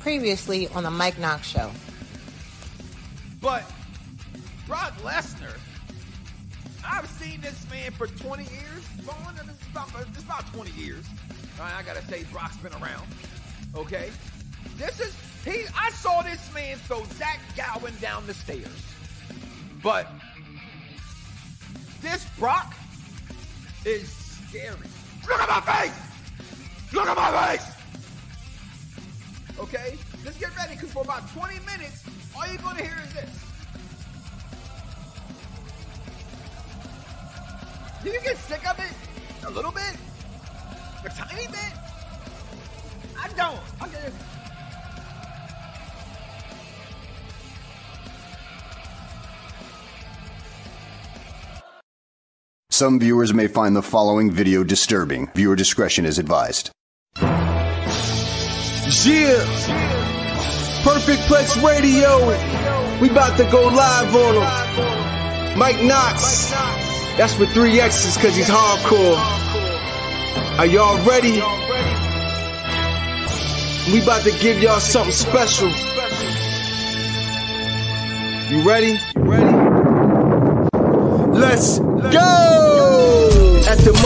Previously on the Mike Knox Show. But Brock Lesnar, I've seen this man for 20 years. Vaughn, is about, is about 20 years. Right, I gotta say, Brock's been around. Okay, this is he. I saw this man throw Zach Gowen down the stairs, but this Brock is scary. Look at my face. Look at my face. Okay, let's get ready because for about 20 minutes, all you're gonna hear is this. Do you get sick of it? A little bit? A tiny bit? I don't. Okay. Some viewers may find the following video disturbing. Viewer discretion is advised. Yeah. Perfect Plex Radio. We about to go live on him. Mike Knox. That's with three X's cause he's hardcore. Are y'all ready? We about to give y'all something special. You ready? You ready? Let's go!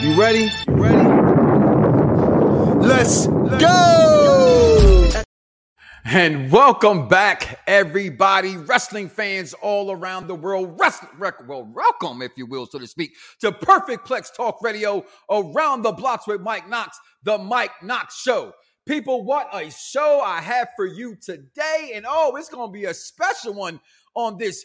You ready? You ready? Let's go! And welcome back, everybody, wrestling fans all around the world. Wrestling, well, welcome, if you will, so to speak, to Perfect Plex Talk Radio around the blocks with Mike Knox, the Mike Knox Show. People, what a show I have for you today. And oh, it's going to be a special one on this.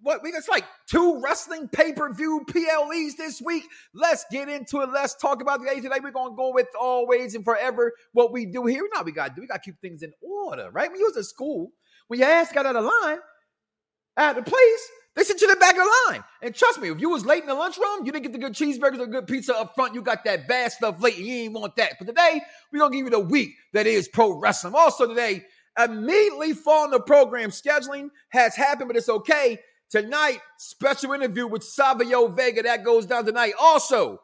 What we it's like two wrestling pay-per-view PLEs this week. Let's get into it. Let's talk about the day today. We're gonna go with always and forever what we do here. Now we gotta do, we gotta keep things in order, right? When you was at school, when your ass got out of line at the place, they sent you to the back of the line. And trust me, if you was late in the lunchroom, you didn't get the good cheeseburgers or good pizza up front. You got that bad stuff late. And you ain't want that. But today, we're to give you the week that is pro wrestling. Also today, immediately following the program scheduling has happened, but it's okay. Tonight, special interview with Savio Vega. That goes down tonight. Also,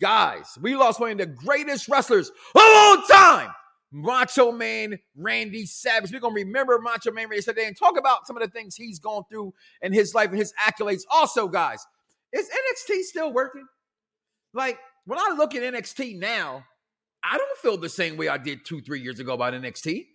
guys, we lost one of the greatest wrestlers of all time. Macho Man Randy Savage. We're going to remember Macho Man Randy today and talk about some of the things he's gone through in his life and his accolades. Also, guys, is NXT still working? Like, when I look at NXT now, I don't feel the same way I did two, three years ago about NXT.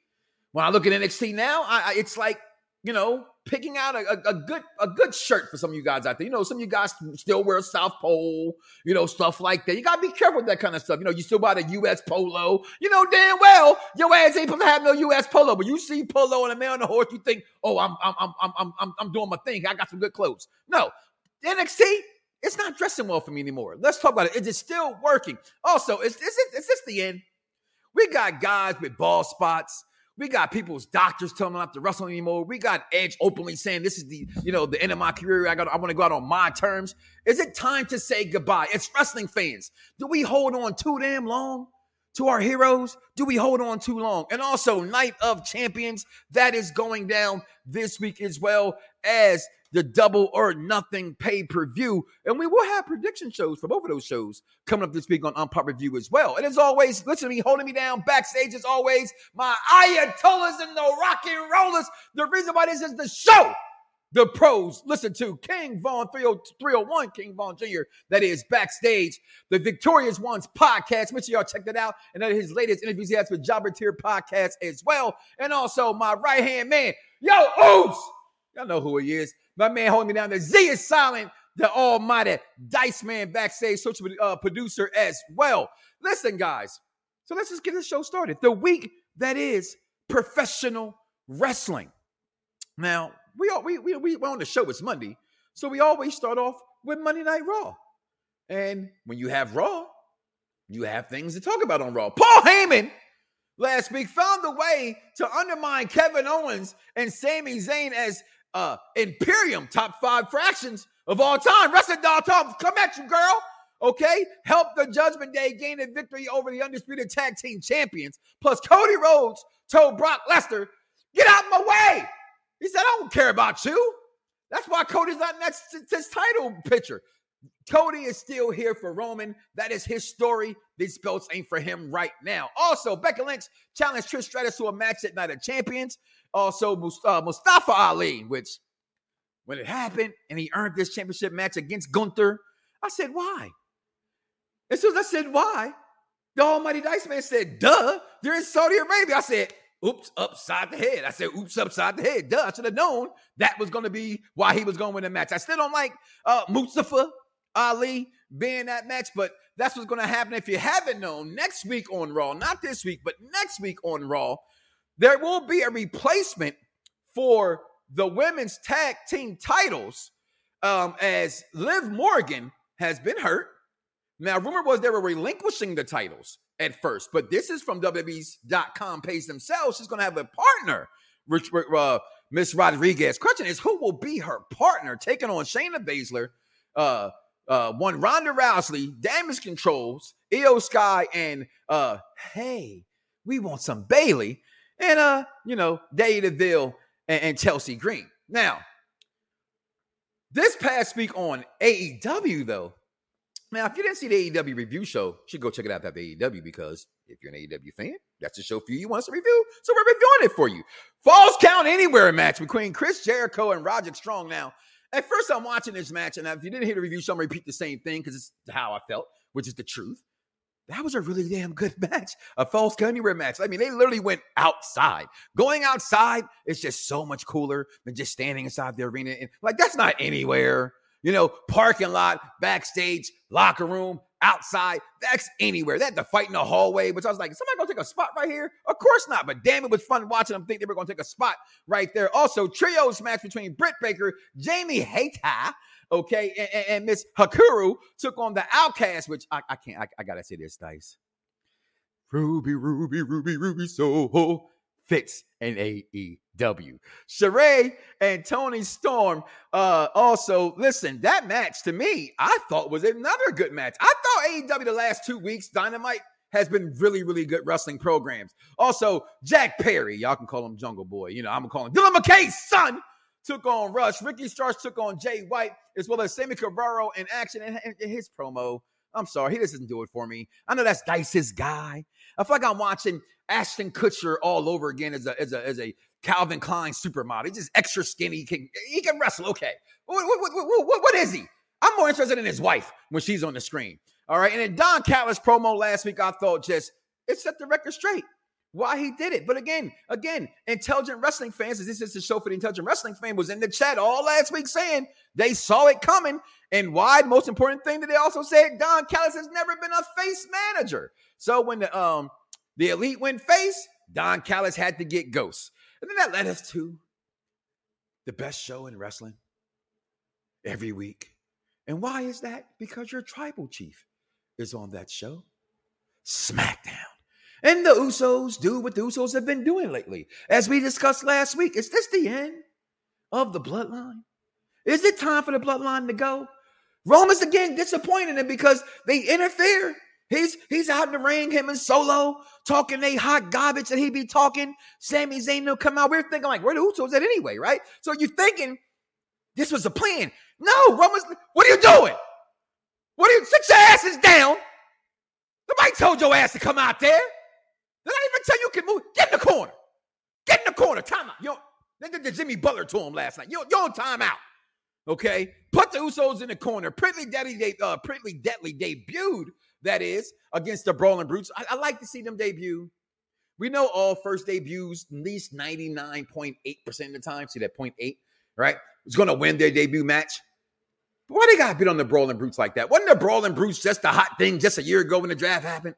When I look at NXT now, I, I, it's like, you know, picking out a, a, a, good a good shirt for some of you guys out there. You know, some of you guys still wear South Pole, you know, stuff like that. You gotta be careful with that kind of stuff. You know, you still buy the US polo. You know damn well your ass ain't supposed to have no US polo, but you see polo and a man on a horse, you think, oh, I'm I'm I'm I'm I'm I'm doing my thing. I got some good clothes. No, NXT. It's not dressing well for me anymore. Let's talk about it. Is it still working? Also, is, is, it, is this the end? We got guys with ball spots. We got people's doctors telling them not to wrestle anymore. We got Edge openly saying this is the, you know, the end of my career. I got I want to go out on my terms. Is it time to say goodbye? It's wrestling fans. Do we hold on too damn long to our heroes? Do we hold on too long? And also, Night of Champions, that is going down this week as well as the double or nothing pay per view. And we will have prediction shows for both of those shows coming up this week on Unpop Review as well. And as always, listen to me holding me down backstage as always, my Ayatollahs and the Rock and Rollers. The reason why this is the show. The pros listen to King Vaughn 301, King Vaughn Jr. That is backstage. The Victorious Ones podcast. Make sure y'all check that out. And then his latest interviews he has with Jobber Tier podcast as well. And also my right hand man, yo, Ooze. Y'all know who he is. My man holding me down. The Z is silent. The almighty Dice Man backstage social uh, producer as well. Listen, guys. So let's just get this show started. The week that is professional wrestling. Now, we all, we, we, we on the show, it's Monday. So we always start off with Monday Night Raw. And when you have Raw, you have things to talk about on Raw. Paul Heyman last week found a way to undermine Kevin Owens and Sami Zayn as uh Imperium top five fractions of all time. Wrestling Dog Talk, come at you, girl. Okay, help the Judgment Day gain a victory over the undisputed tag team champions. Plus, Cody Rhodes told Brock Lesnar, "Get out of my way." He said, "I don't care about you." That's why Cody's not next to this title picture. Cody is still here for Roman. That is his story. These belts ain't for him right now. Also, Becky Lynch challenged Trish Stratus to a match at Night of Champions. Also, uh, Mustafa Ali, which when it happened and he earned this championship match against Gunther, I said, why? As soon as I said, why? The Almighty Dice Man said, duh, they're in Saudi Arabia. I said, oops, upside the head. I said, oops, upside the head. Duh, I should have known that was going to be why he was going to win the match. I still don't like uh, Mustafa Ali being that match, but that's what's going to happen. If you haven't known, next week on Raw, not this week, but next week on Raw, there will be a replacement for the women's tag team titles um, as Liv Morgan has been hurt. Now, rumor was they were relinquishing the titles at first, but this is from WWE's.com page themselves. She's going to have a partner, Rich, uh, Miss Rodriguez. Question is, who will be her partner taking on Shayna Baszler, uh, uh, one Ronda Rousey, Damage Controls, Iyo Sky, and uh, hey, we want some Bayley, and uh, you know, Day Deville and, and Chelsea Green. Now, this past week on AEW, though, now if you didn't see the AEW review show, you should go check it out at AEW because if you're an AEW fan, that's the show for you. You want to review, so we're reviewing it for you. Falls Count Anywhere match between Chris Jericho and Roderick Strong. Now, at first, I'm watching this match, and if you didn't hear the review, so I'm gonna repeat the same thing because it's how I felt, which is the truth. That was a really damn good match, a false anywhere match. I mean, they literally went outside. Going outside is just so much cooler than just standing inside the arena. And like, that's not anywhere. You know, parking lot, backstage, locker room, outside. That's anywhere. They had to fight in the hallway, which I was like, somebody gonna take a spot right here? Of course not. But damn, it was fun watching them think they were gonna take a spot right there. Also, trios match between Britt Baker, Jamie Hayter, okay, and, and, Miss Hikaru took on the Outcast, which I, I can't. I, I, gotta say this, Dice. Ruby, Ruby, Ruby, Ruby, so fits in AEW. Sheree and Toni Storm. Uh, also, listen, that match to me, I thought was another good match. I thought AEW the last two weeks, Dynamite has been really, really good wrestling programs. Also, Jack Perry, y'all can call him Jungle Boy. You know, I'm gonna call him Dylan McKay's son. Took on Rush. Ricky Starks took on Jay White, as well as Sammy Guevara in action. And his promo I'm sorry, he doesn't do it for me. I know that's Dice's guy. I feel like I'm watching Ashton Kutcher all over again as a as a as a Calvin Klein supermodel. He's just extra skinny. He can he can wrestle. Okay, what what, what, what, is he? I'm more interested in his wife when she's on the screen. All right, and in Don Callis promo last week, I thought just it set the record straight why he did it. But again, again, intelligent wrestling fans, this is the show for the intelligent wrestling fan, was in the chat all last week saying they saw it coming. And why? Most important thing that they also said, Don Callis has never been a face manager. So when the um the elite went face, Don Callis had to get ghosts. And then that led us to the best show in wrestling every week. And why is that? Because your tribal chief is on that show. SmackDown. And the Usos do what the Usos have been doing lately. As we discussed last week, is this the end of the bloodline? Is it time for the bloodline to go? Roman's again disappointing him because they interfere. He's he's out in the ring, him and Solo talking they hot garbage that he be talking. Sami Zayn will come out. We're thinking like, where the Usos at anyway, right? So you're thinking this was a plan. No, Roman's. What are you doing? What are you? Sit your asses down. Nobody told your ass to come out there. Did I even tell you can move? Get in the corner. Get in the corner. Time out. Yo, they did the Jimmy Butler to him last night. Yo, you're on timeout. Okay, put the Usos in the corner. Pretty Deadly, uh, Pretty Deadly debuted. That is against the Brawling Brutes. I, I like to see them debut. We know all first debuts, at least 99.8% of the time. See that 0.8, right? Is going to win their debut match. But why they got beat on the Brawling Brutes like that? Wasn't the Brawling Brutes just a hot thing just a year ago when the draft happened?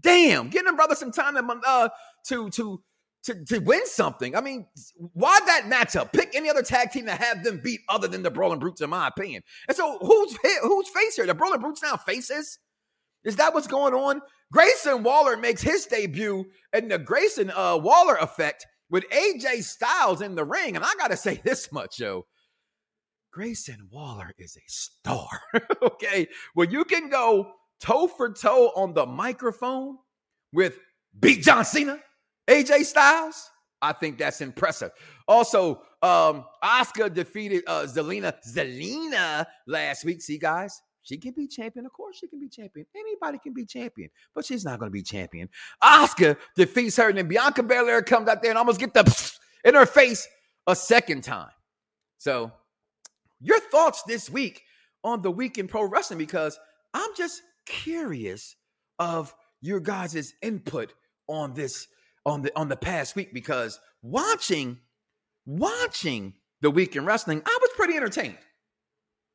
Damn, getting them brother some time to uh, to to to to win something. I mean, why that matchup? Pick any other tag team to have them beat other than the Brawling Brutes, in my opinion. And so, who's who's face here? The Brawling Brutes now faces. Is that what's going on? Grayson Waller makes his debut in the Grayson uh, Waller effect with AJ Styles in the ring. And I got to say this much, yo. Grayson Waller is a star. okay. Well, you can go toe for toe on the microphone with beat John Cena, AJ Styles. I think that's impressive. Also, um, Asuka defeated uh Zelina Zelina last week. See, guys, she can be champion. Of course, she can be champion. Anybody can be champion, but she's not going to be champion. Asuka defeats her, and then Bianca Belair comes out there and almost get the in her face a second time. So, your thoughts this week on the week in pro wrestling because I'm just curious of your guys' input on this on the on the past week because watching watching the week in wrestling, I was pretty entertained.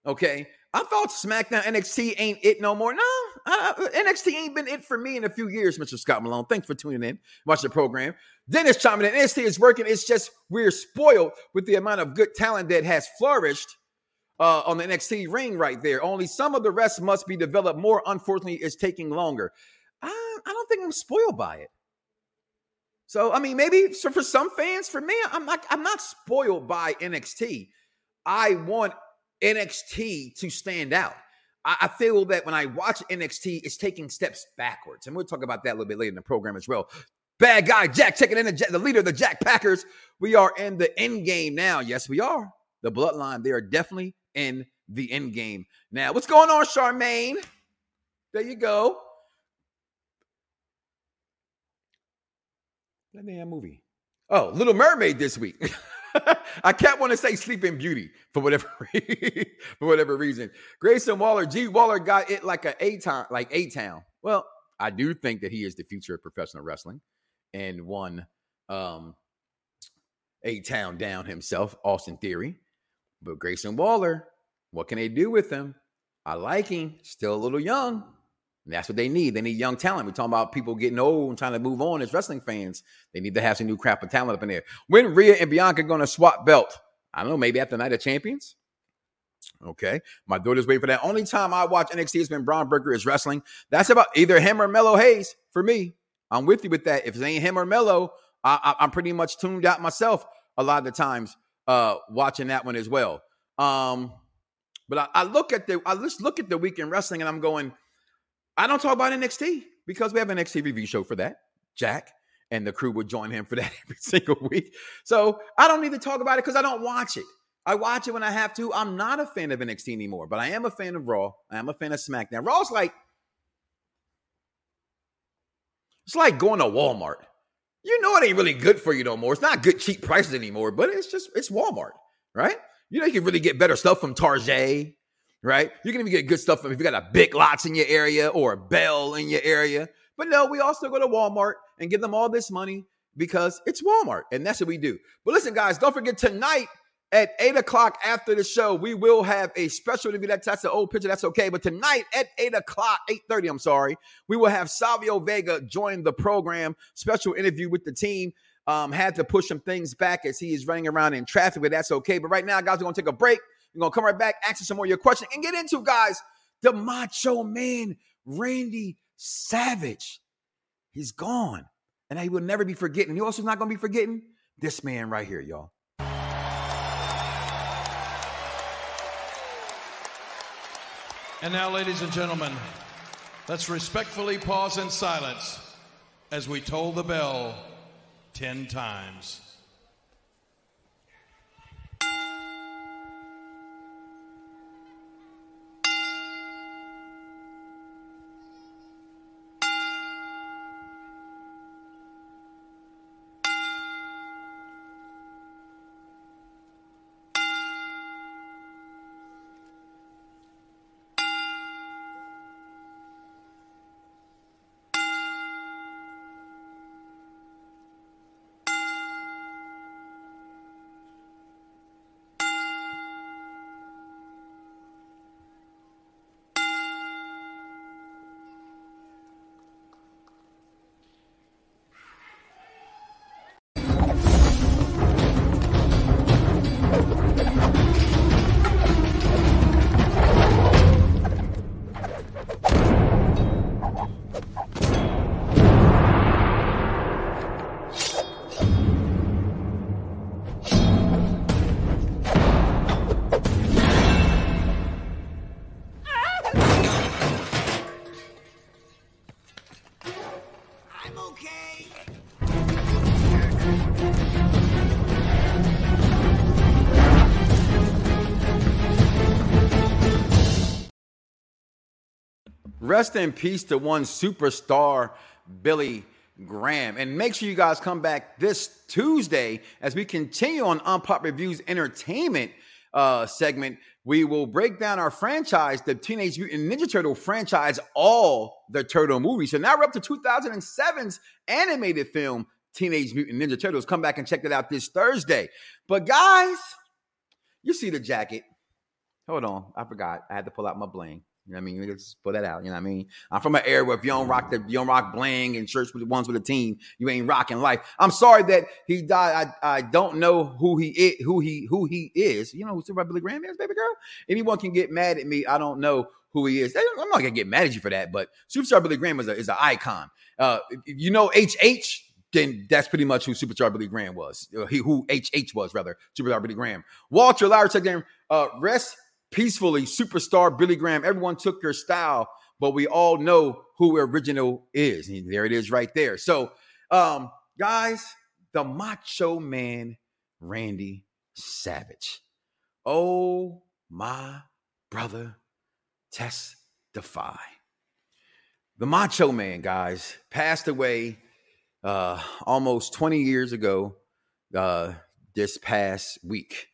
Okay, I thought SmackDown NXT ain't it no more. No, uh, NXT ain't been it for me in a few years, Mr. Scott Malone. Thanks for tuning in, watch the program. Dennis chiming in. NXT is working. It's just we're spoiled with the amount of good talent that has flourished uh, on the NXT ring right there. Only some of the rest must be developed more. Unfortunately, it's taking longer. I, I don't think I'm spoiled by it. So I mean, maybe so for some fans, for me, I'm not I'm not spoiled by NXT. I want NXT to stand out. I, I feel that when I watch NXT, it's taking steps backwards, and we'll talk about that a little bit later in the program as well. Bad guy Jack checking in the, the leader of the Jack Packers. We are in the end game now. Yes, we are. The bloodline. They are definitely in the end game. Now, what's going on, Charmaine? There you go. That damn movie. Oh, Little Mermaid this week. I kept wanting to say Sleeping Beauty for whatever for whatever reason. Grayson Waller, G Waller got it like a A town, like A town. Well, I do think that he is the future of professional wrestling, and one um A town down himself, Austin Theory. But Grayson Waller, what can they do with him? I like him. Still a little young. And that's what they need. They need young talent. We're talking about people getting old and trying to move on as wrestling fans. They need to have some new crap of talent up in there. When Rhea and Bianca going to swap belt? I don't know, maybe after Night of Champions? Okay. My daughter's waiting for that. Only time I watch NXT has been Bron Breakker is wrestling. That's about either him or Melo Hayes for me. I'm with you with that. If it ain't him or Melo, I, am pretty much tuned out myself a lot of the times uh, watching that one as well. Um, but I, I look at the I just look at the weekend wrestling and I'm going, I don't talk about NXT because we have an NXT review show for that. Jack and the crew would join him for that every single week. So I don't need to talk about it because I don't watch it. I watch it when I have to. I'm not a fan of NXT anymore, but I am a fan of Raw. I am a fan of SmackDown. Raw's like, it's like going to Walmart. You know it ain't really good for you no more. It's not good cheap prices anymore, but it's just it's Walmart, right? You know you can really get better stuff from Target right? You can even get good stuff if you got a Big Lots in your area or a Bell in your area. But no, we also go to Walmart and give them all this money because it's Walmart, and that's what we do. But listen, guys, don't forget tonight at eight o'clock after the show, we will have a special interview. That's that's the old picture. That's okay. But tonight at eight o'clock, eight thirty, I'm sorry, we will have Savio Vega join the program. Special interview with the team. Um, had to push some things back as he is running around in traffic, but that's okay. But right now, guys, we're gonna take a break. We're going to come right back, answer some more of your questions, and get into, guys, the macho man, Randy Savage. He's gone. And he will never be forgetting. He also not going to be forgetting this man right here, y'all. And now, ladies and gentlemen, let's respectfully pause in silence as we toll the bell 10 times. Rest in peace to one superstar, Billy Graham. And make sure you guys come back this Tuesday as we continue on Unpop Reviews Entertainment uh, segment. We will break down our franchise, the Teenage Mutant Ninja Turtle franchise, all the Turtle movies. So now we're up to 2007's animated film, Teenage Mutant Ninja Turtles. Come back and check it out this Thursday. But guys, you see the jacket. Hold on. I forgot. I had to pull out my bling. You know what I mean? Let's put that out. You know what I mean? I'm from an era where if you don't rock the you don't rock bling and shirts with the ones with a team, you ain't rocking life. I'm sorry that he died. I, I don't know who he is, who he who he is. You know who Super Billy Graham is, baby girl? Anyone can get mad at me. I don't know who he is. I'm not gonna get mad at you for that, but Superstar Billy Graham is a is an icon. Uh, if you know HH, then that's pretty much who Superstar Billy Graham was. Uh, he who HH was rather Superstar Billy Graham. Walter Lowry said, uh, rest peacefully, superstar Billy Graham. Everyone took your style, but we all know who original is. And there it is right there. So, um, guys, the macho man, Randy Savage. Oh, my brother, testify. The macho man, guys, passed away uh, almost 20 years ago uh, this past week.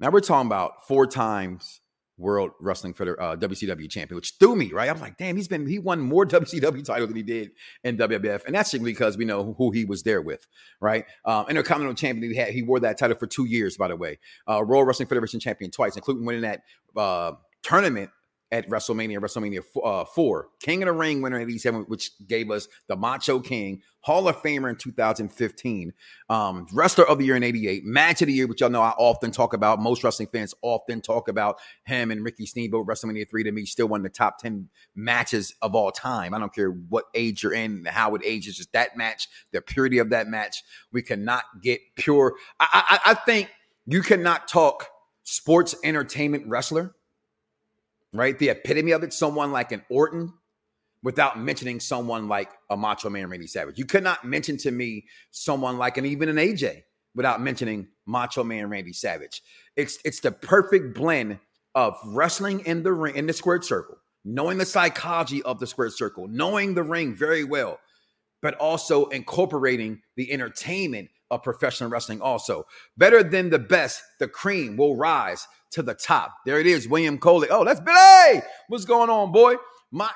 Now we're talking about four times World Wrestling Feder- uh, WCW champion, which threw me right. I'm like, damn, he's been he won more WCW titles than he did in WWF, and that's simply because we know who he was there with, right? Um, Intercontinental champion, he had he wore that title for two years, by the way. Uh, World Wrestling Federation champion twice, including winning that uh, tournament at WrestleMania, WrestleMania uh, 4. King of the Ring winner in 87, which gave us the Macho King, Hall of Famer in 2015, um, Wrestler of the Year in 88, Match of the Year, which y'all know I often talk about. Most wrestling fans often talk about him and Ricky Steamboat. WrestleMania 3 to me, still one of the top 10 matches of all time. I don't care what age you're in, how it ages, just that match, the purity of that match. We cannot get pure. I, I, I think you cannot talk sports entertainment wrestler right? The epitome of it, someone like an Orton, without mentioning someone like a Macho Man Randy Savage. You could not mention to me someone like an even an AJ without mentioning Macho Man Randy Savage. It's it's the perfect blend of wrestling in the ring in the squared circle, knowing the psychology of the squared circle, knowing the ring very well, but also incorporating the entertainment of professional wrestling also. Better than the best, the cream will rise to the top. There it is, William Coley. Oh, that's Billy. What's going on, boy? My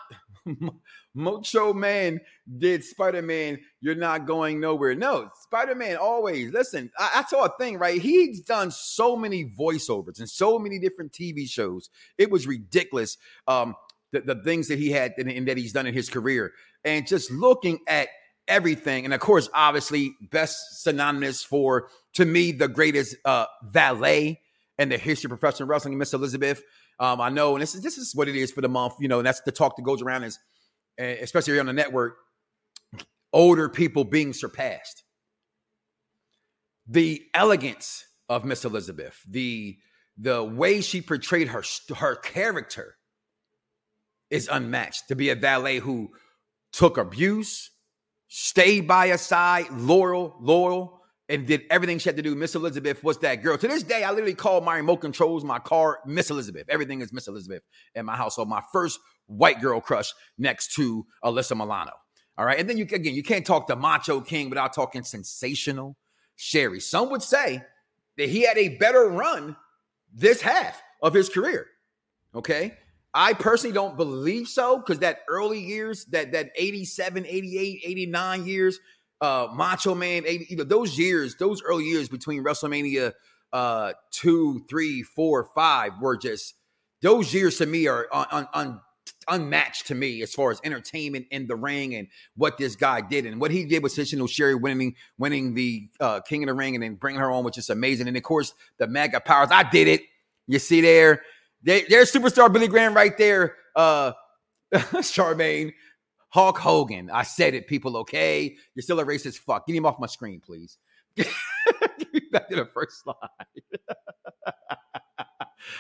Macho Man did Spider Man. You're not going nowhere. No, Spider Man always. Listen, I, I, saw a thing, right? He's done so many voiceovers and so many different TV shows. It was ridiculous. Um, the, the things that he had and, and that he's done in his career. And just looking at everything. And of course, obviously, best synonymous for, to me, the greatest uh, valet in the history of professional wrestling, Miss Elizabeth. Um, I know, and this is this is what it is for the month, you know, and that's the talk that goes around is, eh, especially on the network, older people being surpassed. The elegance of Miss Elizabeth, the the way she portrayed her her character is unmatched. To be a valet who took abuse, stayed by her side, loyal, loyal, and did everything she had to do. Miss Elizabeth was that girl. To this day, I literally call my remote controls, my car, Miss Elizabeth. Everything is Miss Elizabeth in my household. My first white girl crush next to Alyssa Milano. All right. And then you again, you can't talk the Macho King without talking sensational Sherri. Some would say that he had a better run this half of his career. Okay. I personally don't believe so because that early years, that that 87, 88, 89 years, uh, Macho Man, 80, you know, those years, those early years between WrestleMania uh, two, three, four, five were just those years to me are un, un, un, unmatched to me as far as entertainment in the ring and what this guy did and what he did with Sensational Sherri winning winning the uh, King of the Ring and then bringing her on, which is amazing. And of course, the mega powers. I did it. You see there, they, there's superstar Billy Graham right there. Uh, Charmaine Hulk Hogan. I said it, people. Okay, you're still a racist fuck. Get him off my screen, please. Get me back to the first slide.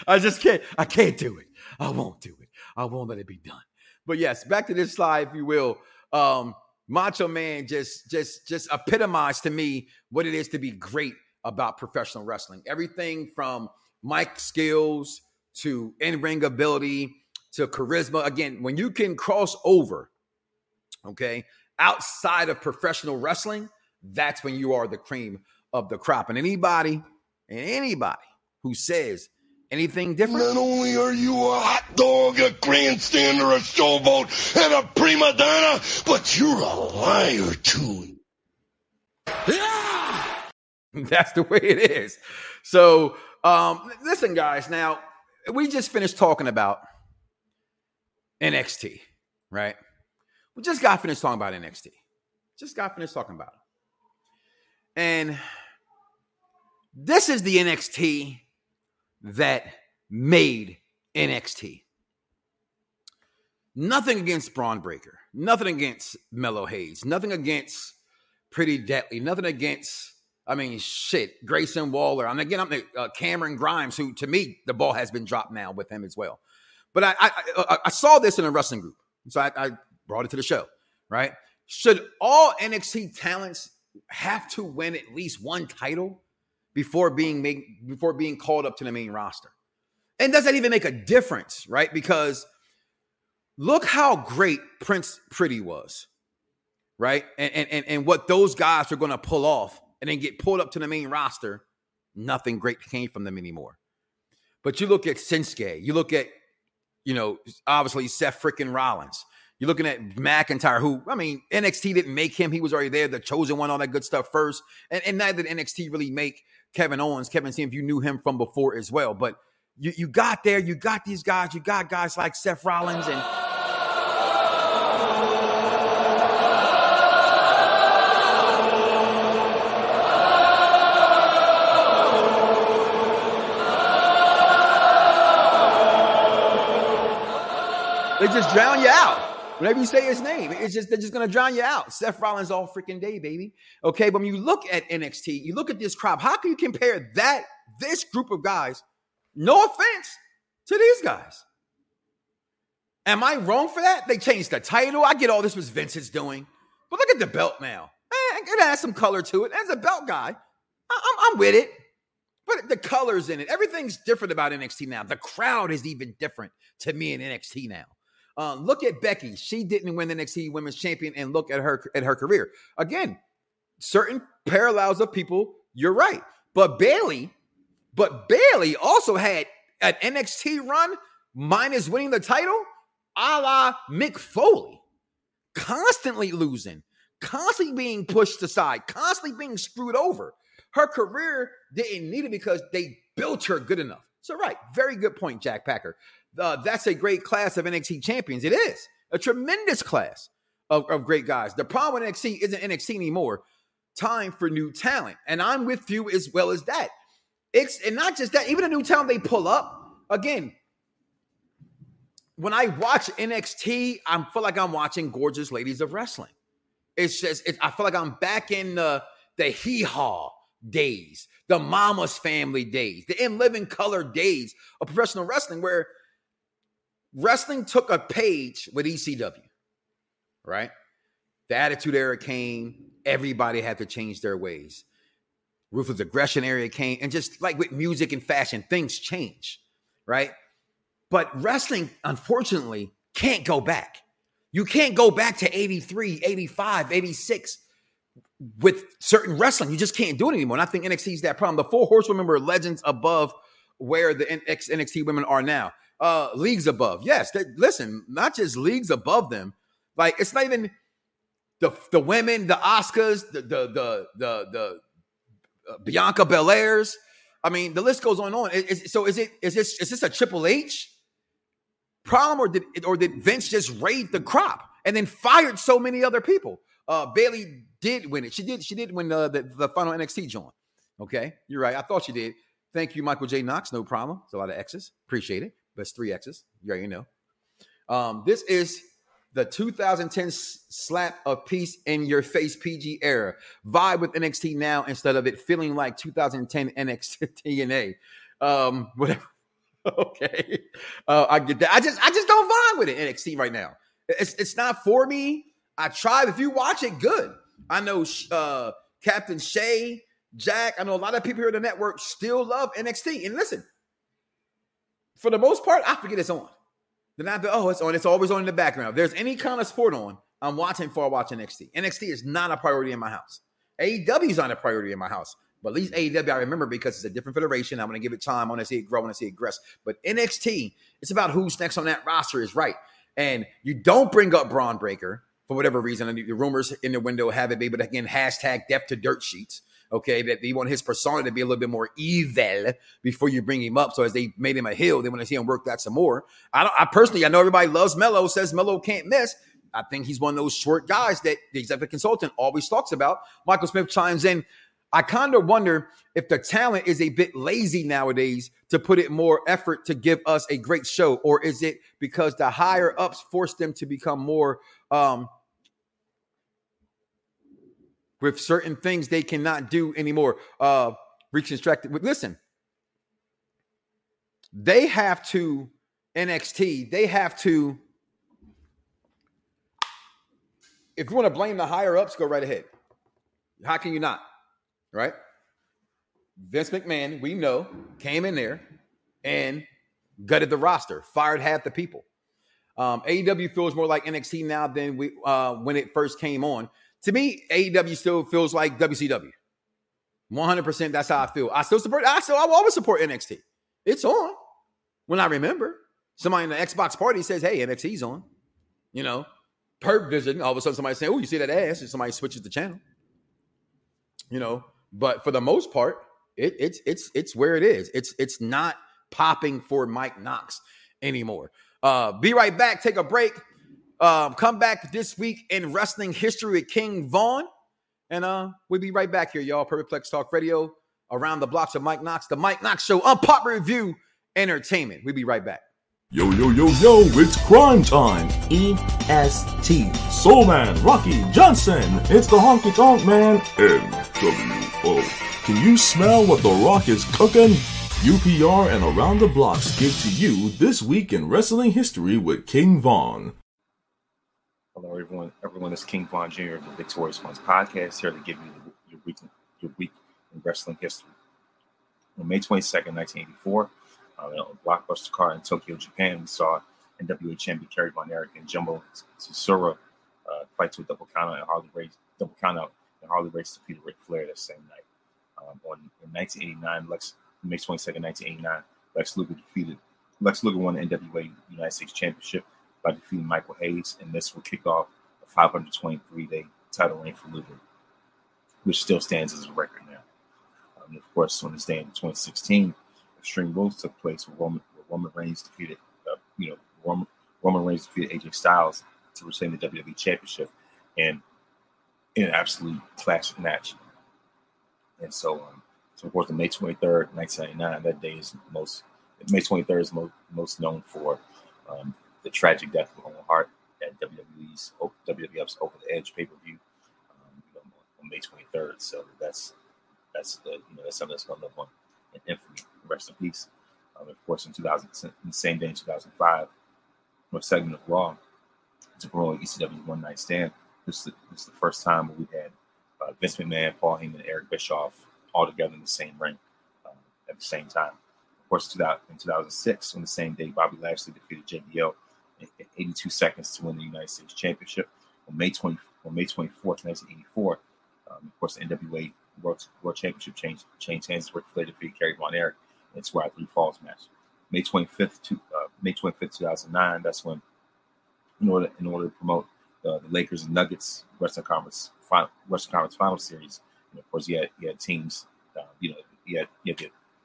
I just can't. I can't do it. I won't do it. I won't let it be done. But yes, back to this slide, if you will. Um, Macho Man just just just epitomized to me what it is to be great about professional wrestling. Everything from mic skills to in-ring ability to charisma. Again, when you can cross over, okay, outside of professional wrestling, that's when you are the cream of the crop. And anybody, and anybody who says anything different. Not only are you a hot dog, a grandstander, a showboat, and a prima donna, but you're a liar too. Yeah! That's the way it is. So, um, listen, guys. Now we just finished talking about NXT, right? We just got finished talking about NXT. Just got finished talking about it. And this is the NXT that made NXT. Nothing against Bron Breakker. Nothing against Melo Hayes. Nothing against Pretty Deadly. Nothing against, I mean, shit, Grayson Waller. And again, I'm uh, Cameron Grimes, who to me, the ball has been dropped now with him as well. But I, I, I, I saw this in a wrestling group. So I, I brought it to the show, right? Should all NXT talents have to win at least one title before being made before being called up to the main roster. And does that even make a difference, right? Because look how great Prince Pretty was, right? And and and what those guys are going to pull off and then get pulled up to the main roster, nothing great came from them anymore. But you look at Shinsuke, you look at, you know, obviously Seth freaking Rollins. You're looking at McIntyre, who, I mean, NXT didn't make him. He was already there, the chosen one, all that good stuff first. And, and neither did NXT really make Kevin Owens. Kevin, see if you knew him from before as well. But you, you got there, you got these guys, you got guys like Seth Rollins and They just drown you out. Whenever you say his name, it's just they're just gonna drown you out. Seth Rollins all freaking day, baby. Okay, but when you look at NXT, you look at this crop. How can you compare that this group of guys? No offense to these guys. Am I wrong for that? They changed the title. I get all this was Vince's doing, but look at the belt now. Eh, it has some color to it. As a belt guy, I- I'm with it. But the colors in it, everything's different about NXT now. The crowd is even different to me in NXT now. Uh, look at Becky. She didn't win the NXT Women's Champion, and look at her at her career. Again, certain parallels of people. You're right, but Bayley, but Bayley also had an NXT run minus winning the title, a la Mick Foley, constantly losing, constantly being pushed aside, constantly being screwed over. Her career didn't need it because they built her good enough. So, right, very good point, Jack Packer uh, that's a great class of NXT champions. It is a tremendous class of, of great guys. The problem with NXT isn't NXT anymore. Time for new talent. And I'm with you as well as that. It's and not just that, even the new talent they pull up, again, when I watch NXT, I feel like I'm watching gorgeous ladies of wrestling. It's just, I feel like I'm back in the the hee haw days, the mama's family days, the in living color days of professional wrestling, where wrestling took a page with ECW, right? The Attitude Era came. Everybody had to change their ways. Ruthless Aggression Era came, and just like with music and fashion, things change, right? But wrestling, unfortunately, can't go back. You can't go back to 83, 85, 86 with certain wrestling. You just can't do it anymore. And I think NXT is that problem. The four horsewomen were legends above where the NXT women are now uh leagues above. Yes, they, listen, not just leagues above them. Like it's not even the the women, the Asukas, the the the the, the uh, Bianca Belairs. I mean, the list goes on and on. So is it is this is this a Triple H problem, or did or did Vince just raid the crop and then fired so many other people? Uh, Bayley did win it. She did. She did win the, the, the final NXT joint. Okay, you're right. I thought she did. Thank you, Michael J. Knox. No problem. It's a lot of X's. Appreciate it. That's three X's. You already know. Um, this is the 2010 slap of peace in your face PG era. Vibe with NXT now instead of it feeling like 2010 NXT TNA. Um, whatever. okay. Uh, I get that. I just I just don't vibe with it NXT right now. It's it's not for me. I tried. If you watch it, good. I know uh, Captain Shay, Jack. I know a lot of people here at the network still love NXT. And listen, for the most part, I forget it's on. Then I oh, it's on. It's always on in the background. If there's any kind of sport on, I'm watching for watching NXT. NXT is not a priority in my house. AEW is not a priority in my house. But at least AEW, I remember because it's a different federation. I'm going to give it time. I want to see it grow. I want to see it progress. But NXT, it's about who's next on that roster is right. And you don't bring up Bron Breakker for whatever reason. And the rumors in the window have it be, but again, hashtag death to dirt sheets. Okay, that they want his persona to be a little bit more evil before you bring him up. So as they made him a heel, they want to see him work that some more. I, I personally, I know everybody loves Melo, says Melo can't miss. I think he's one of those short guys that the executive consultant always talks about. Michael Smith chimes in. I kind of wonder if the talent is a bit lazy nowadays to put it more effort to give us a great show, or is it because the higher ups force them to become more um, with certain things they cannot do anymore? Uh, reconstructed. Listen, they have to NXT. They have to. If you want to blame the higher ups, go right ahead. How can you not? right? Vince McMahon, we know, came in there and gutted the roster, fired half the people. Um, AEW feels more like NXT now than we uh, when it first came on. To me, AEW still feels like WCW. 100%. That's how I feel. I still support. I still. I will always support NXT. It's on when I remember. Somebody in the Xbox party says, "Hey, NXT's on." You know, per vision. All of a sudden, somebody saying, "Oh, you see that ass?" And somebody switches the channel. You know, but for the most part, it, it's it's it's where it is. It's it's not popping for Mike Knox anymore. Uh, be right back. Take a break. Um, come back this week in wrestling history with King Vaughn, and uh, we'll be right back here, y'all. Perfect Talk Radio around the blocks of Mike Knox, the Mike Knox Show, unpopular review entertainment. We'll be right back. Yo, yo, yo, yo, it's crime time. EST. Soul Man, Rocky Johnson. It's the honky tonk man, NWO. Can you smell what The Rock is cooking? UPR and Around the Blocks give to you This Week in Wrestling History with King Vaughn. Hello, everyone. Everyone, it's King Vaughn Jr. of the Victorious Ones podcast here to give you your week, your week in wrestling history. On May 22nd, 1984, uh, a blockbuster car in Tokyo, Japan. We saw NWA champion Kerry Von Erich and Jumbo Tsuruta uh, fight to a double countout and Harley Race double countout and Harley Race defeated Ric Flair that same night. Um, on in 1989, Lex May 22nd, 1989, Lex Luger defeated Lex Luger won the NWA United States Championship by defeating Michael Hayes, and this will kick off a 523-day title reign for Luger, which still stands as a record now. Um, of course, on this day in 2016, Extreme Rules took place where Roman, where Roman Reigns defeated, uh, you know, Roman, Roman Reigns defeated AJ Styles to retain the WWE Championship, and in an absolute classic match. And so, um, so of course, on May 23rd, 1999, that day is most May 23rd is most, most known for um, the tragic death of Owen Hart at WWE's WWF's Over the Edge pay per view um, you know, on May 23rd. So that's that's the you know that's something that's going to live on in infamy rest in peace. Um, of course, in 2000, in the same day in 2005, a segment of Raw to promote ECW One Night Stand. This is, the, first time we had uh, Vince McMahon, Paul Heyman, and Eric Bischoff all together in the same ring um, at the same time. Of course, 2000, in 2006, on the same day, Bobby Lashley defeated JBL 82 seconds to win the United States Championship. On May 20, on May 24th, 1984, um, of course, the NWA World, Championship changed, changed hands. Ric Flair defeated Kerry Von Erich it's where Three Falls match. May 25th, to, uh, May 25th, 2009. That's when, in order in order to promote uh, the Lakers and Nuggets Western Conference final, Western Conference Final Series, and of course, you had had teams. Uh, you know, you had you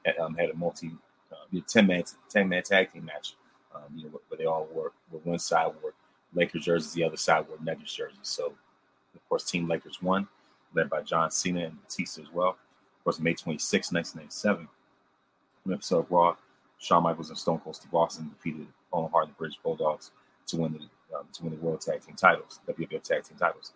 had, um, had a multi, uh, ten man ten man tag team match. Um, you know, where they all wore, where one side wore Lakers jerseys, the other side wore Nuggets jerseys. So, of course, Team Lakers won, led by John Cena and Batista as well. Of course, May 26, 1997 episode of Raw, Shawn Michaels and Stone Cold Steve Austin defeated Owen Hart and the British Bulldogs to win the um, to win the World Tag Team titles, WWF Tag Team titles.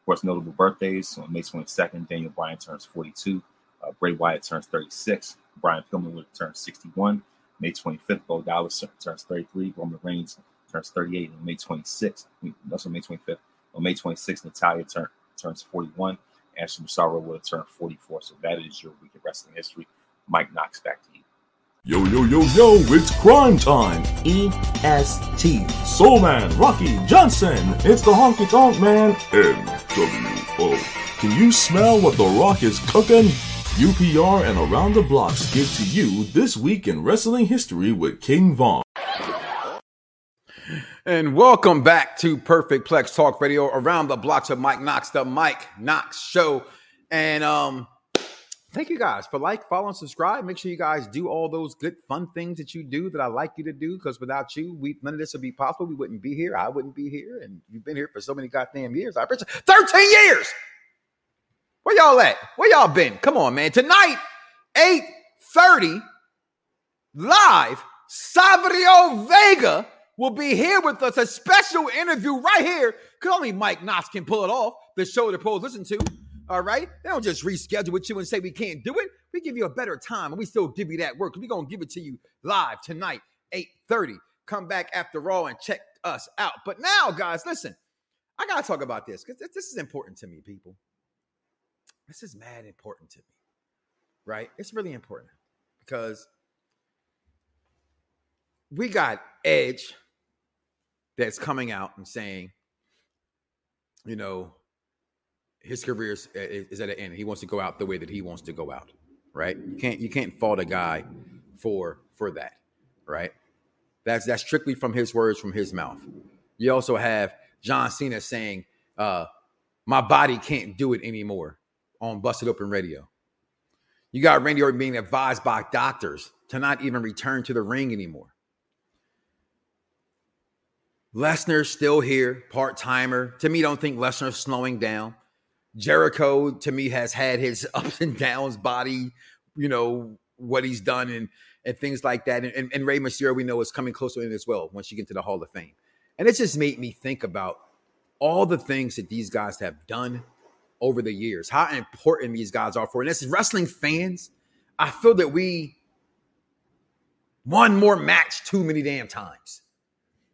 Of course, notable birthdays on May 22nd, Daniel Bryan turns 42, uh, Bray Wyatt turns 36, Brian Pillman would turn 61. May 25th, Bo Dallas turns 33, Roman Reigns turns 38, On May 26th, that's on May 25th, On May 26th, Natalya turn, turns 41. Ashley Massaro will turn 44. So that is your week of wrestling history. Mike Knox, back to you. Yo, yo, yo, yo, it's crime time. EST. Soul Man, Rocky Johnson. It's the Honky Tonk Man. NWO. Can you smell what The Rock is cooking? UPR and Around the Blocks give to you this week in wrestling history with King Vaughn. And welcome back to Perfect Plex Talk Radio around the blocks of Mike Knox, the Mike Knox Show. And um, thank you guys for like, follow, and subscribe. Make sure you guys do all those good, fun things that you do that I like you to do. Because without you, we none of this would be possible. We wouldn't be here. I wouldn't be here. And you've been here for so many goddamn years. I appreciate 13 years. Where y'all at? Where y'all been? Come on, man. Tonight, 8:30, live, Savio Vega will be here with us. A special interview right here. Because only Mike Knox can pull it off. The show the pros listen to. All right. They don't just reschedule with you and say we can't do it. We give you a better time and we still give you that work. We're gonna give it to you live tonight, 8:30. Come back after all and check us out. But now, guys, listen, I gotta talk about this because this is important to me, people. This is mad important to me. Right? It's really important because we got Edge that's coming out and saying, you know, his career is, is at an end. He wants to go out the way that he wants to go out, right? You can't you can't fault a guy for for that, right? That's that's strictly from his words from his mouth. You also have John Cena saying, uh, "My body can't do it anymore" on Busted Open Radio. You got Randy Orton being advised by doctors to not even return to the ring anymore. Lesnar's still here, part timer. To me, don't think Lesnar's slowing down. Jericho, to me, has had his ups and downs, body, you know, what he's done and and things like that. And, and, and Rey Mysterio, we know, is coming closer in as well once you get to the Hall of Fame. And it just made me think about all the things that these guys have done over the years, how important these guys are for. And as wrestling fans, I feel that we one more match too many damn times.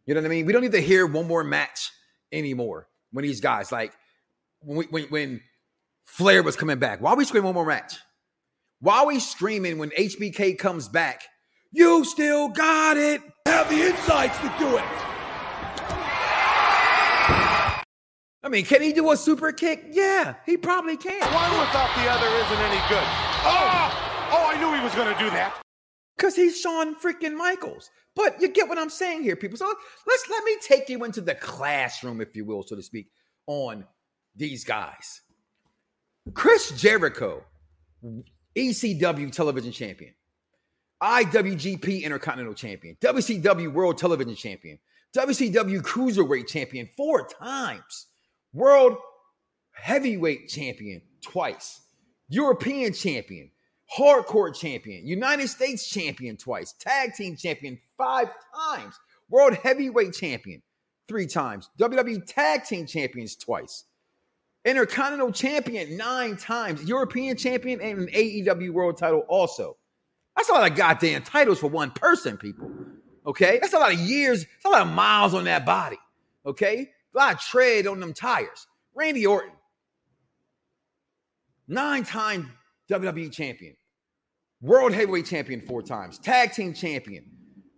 You know what I mean? We don't need to hear one more match anymore when these guys like when when, when Flair was coming back. Why are we screaming one more match? Why are we screaming when HBK comes back? You still got it. Have the insights to do it. I mean, can he do a super kick? Yeah, he probably can. One without the other isn't any good. Oh, oh, I knew he was going to do that. Because he's Shawn freaking Michaels. But you get what I'm saying here, people. So let's let me take you into the classroom, if you will, so to speak, on these guys. Chris Jericho, ECW television champion, IWGP Intercontinental Champion, WCW World Television Champion, WCW Cruiserweight Champion four times, World Heavyweight Champion twice, European Champion, Hardcore Champion, United States Champion twice, Tag Team Champion five times, World Heavyweight Champion three times, WWE Tag Team Champions twice, Intercontinental Champion nine times, European Champion, and an AEW World title also. That's a lot of goddamn titles for one person, people. Okay? That's a lot of years, that's a lot of miles on that body. Okay? Of tread on them tires. Randy Orton, nine time WWE champion, World Heavyweight Champion four times, Tag Team Champion,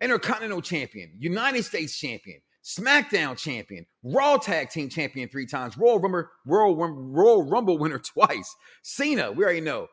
Intercontinental Champion, United States Champion, SmackDown Champion, Raw Tag Team Champion three times, Royal Rumble, Royal, Royal Rumble winner twice. Cena, we already know,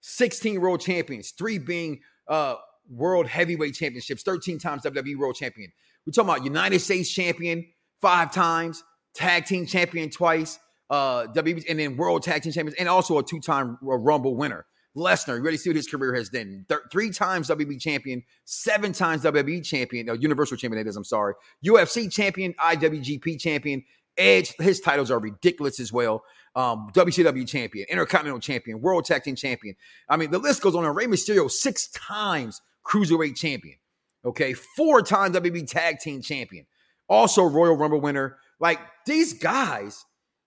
16 World Champions, three being uh, World Heavyweight Championships, 13 times WWE World Champion. We're talking about United States Champion five times, Tag Team Champion twice, uh, WWE, and then World Tag Team Champions, and also a two-time Rumble winner. Lesnar, you to see what his career has done? Th- three times WWE champion, seven times WWE champion, no, Universal champion, that is, I'm sorry. UFC champion, IWGP champion. Edge, his titles are ridiculous as well. Um, WCW champion, Intercontinental champion, World Tag Team champion. I mean, the list goes on. And Rey Mysterio, six times Cruiserweight champion. Okay, four times WWE Tag Team champion. Also, Royal Rumble winner. Like, these guys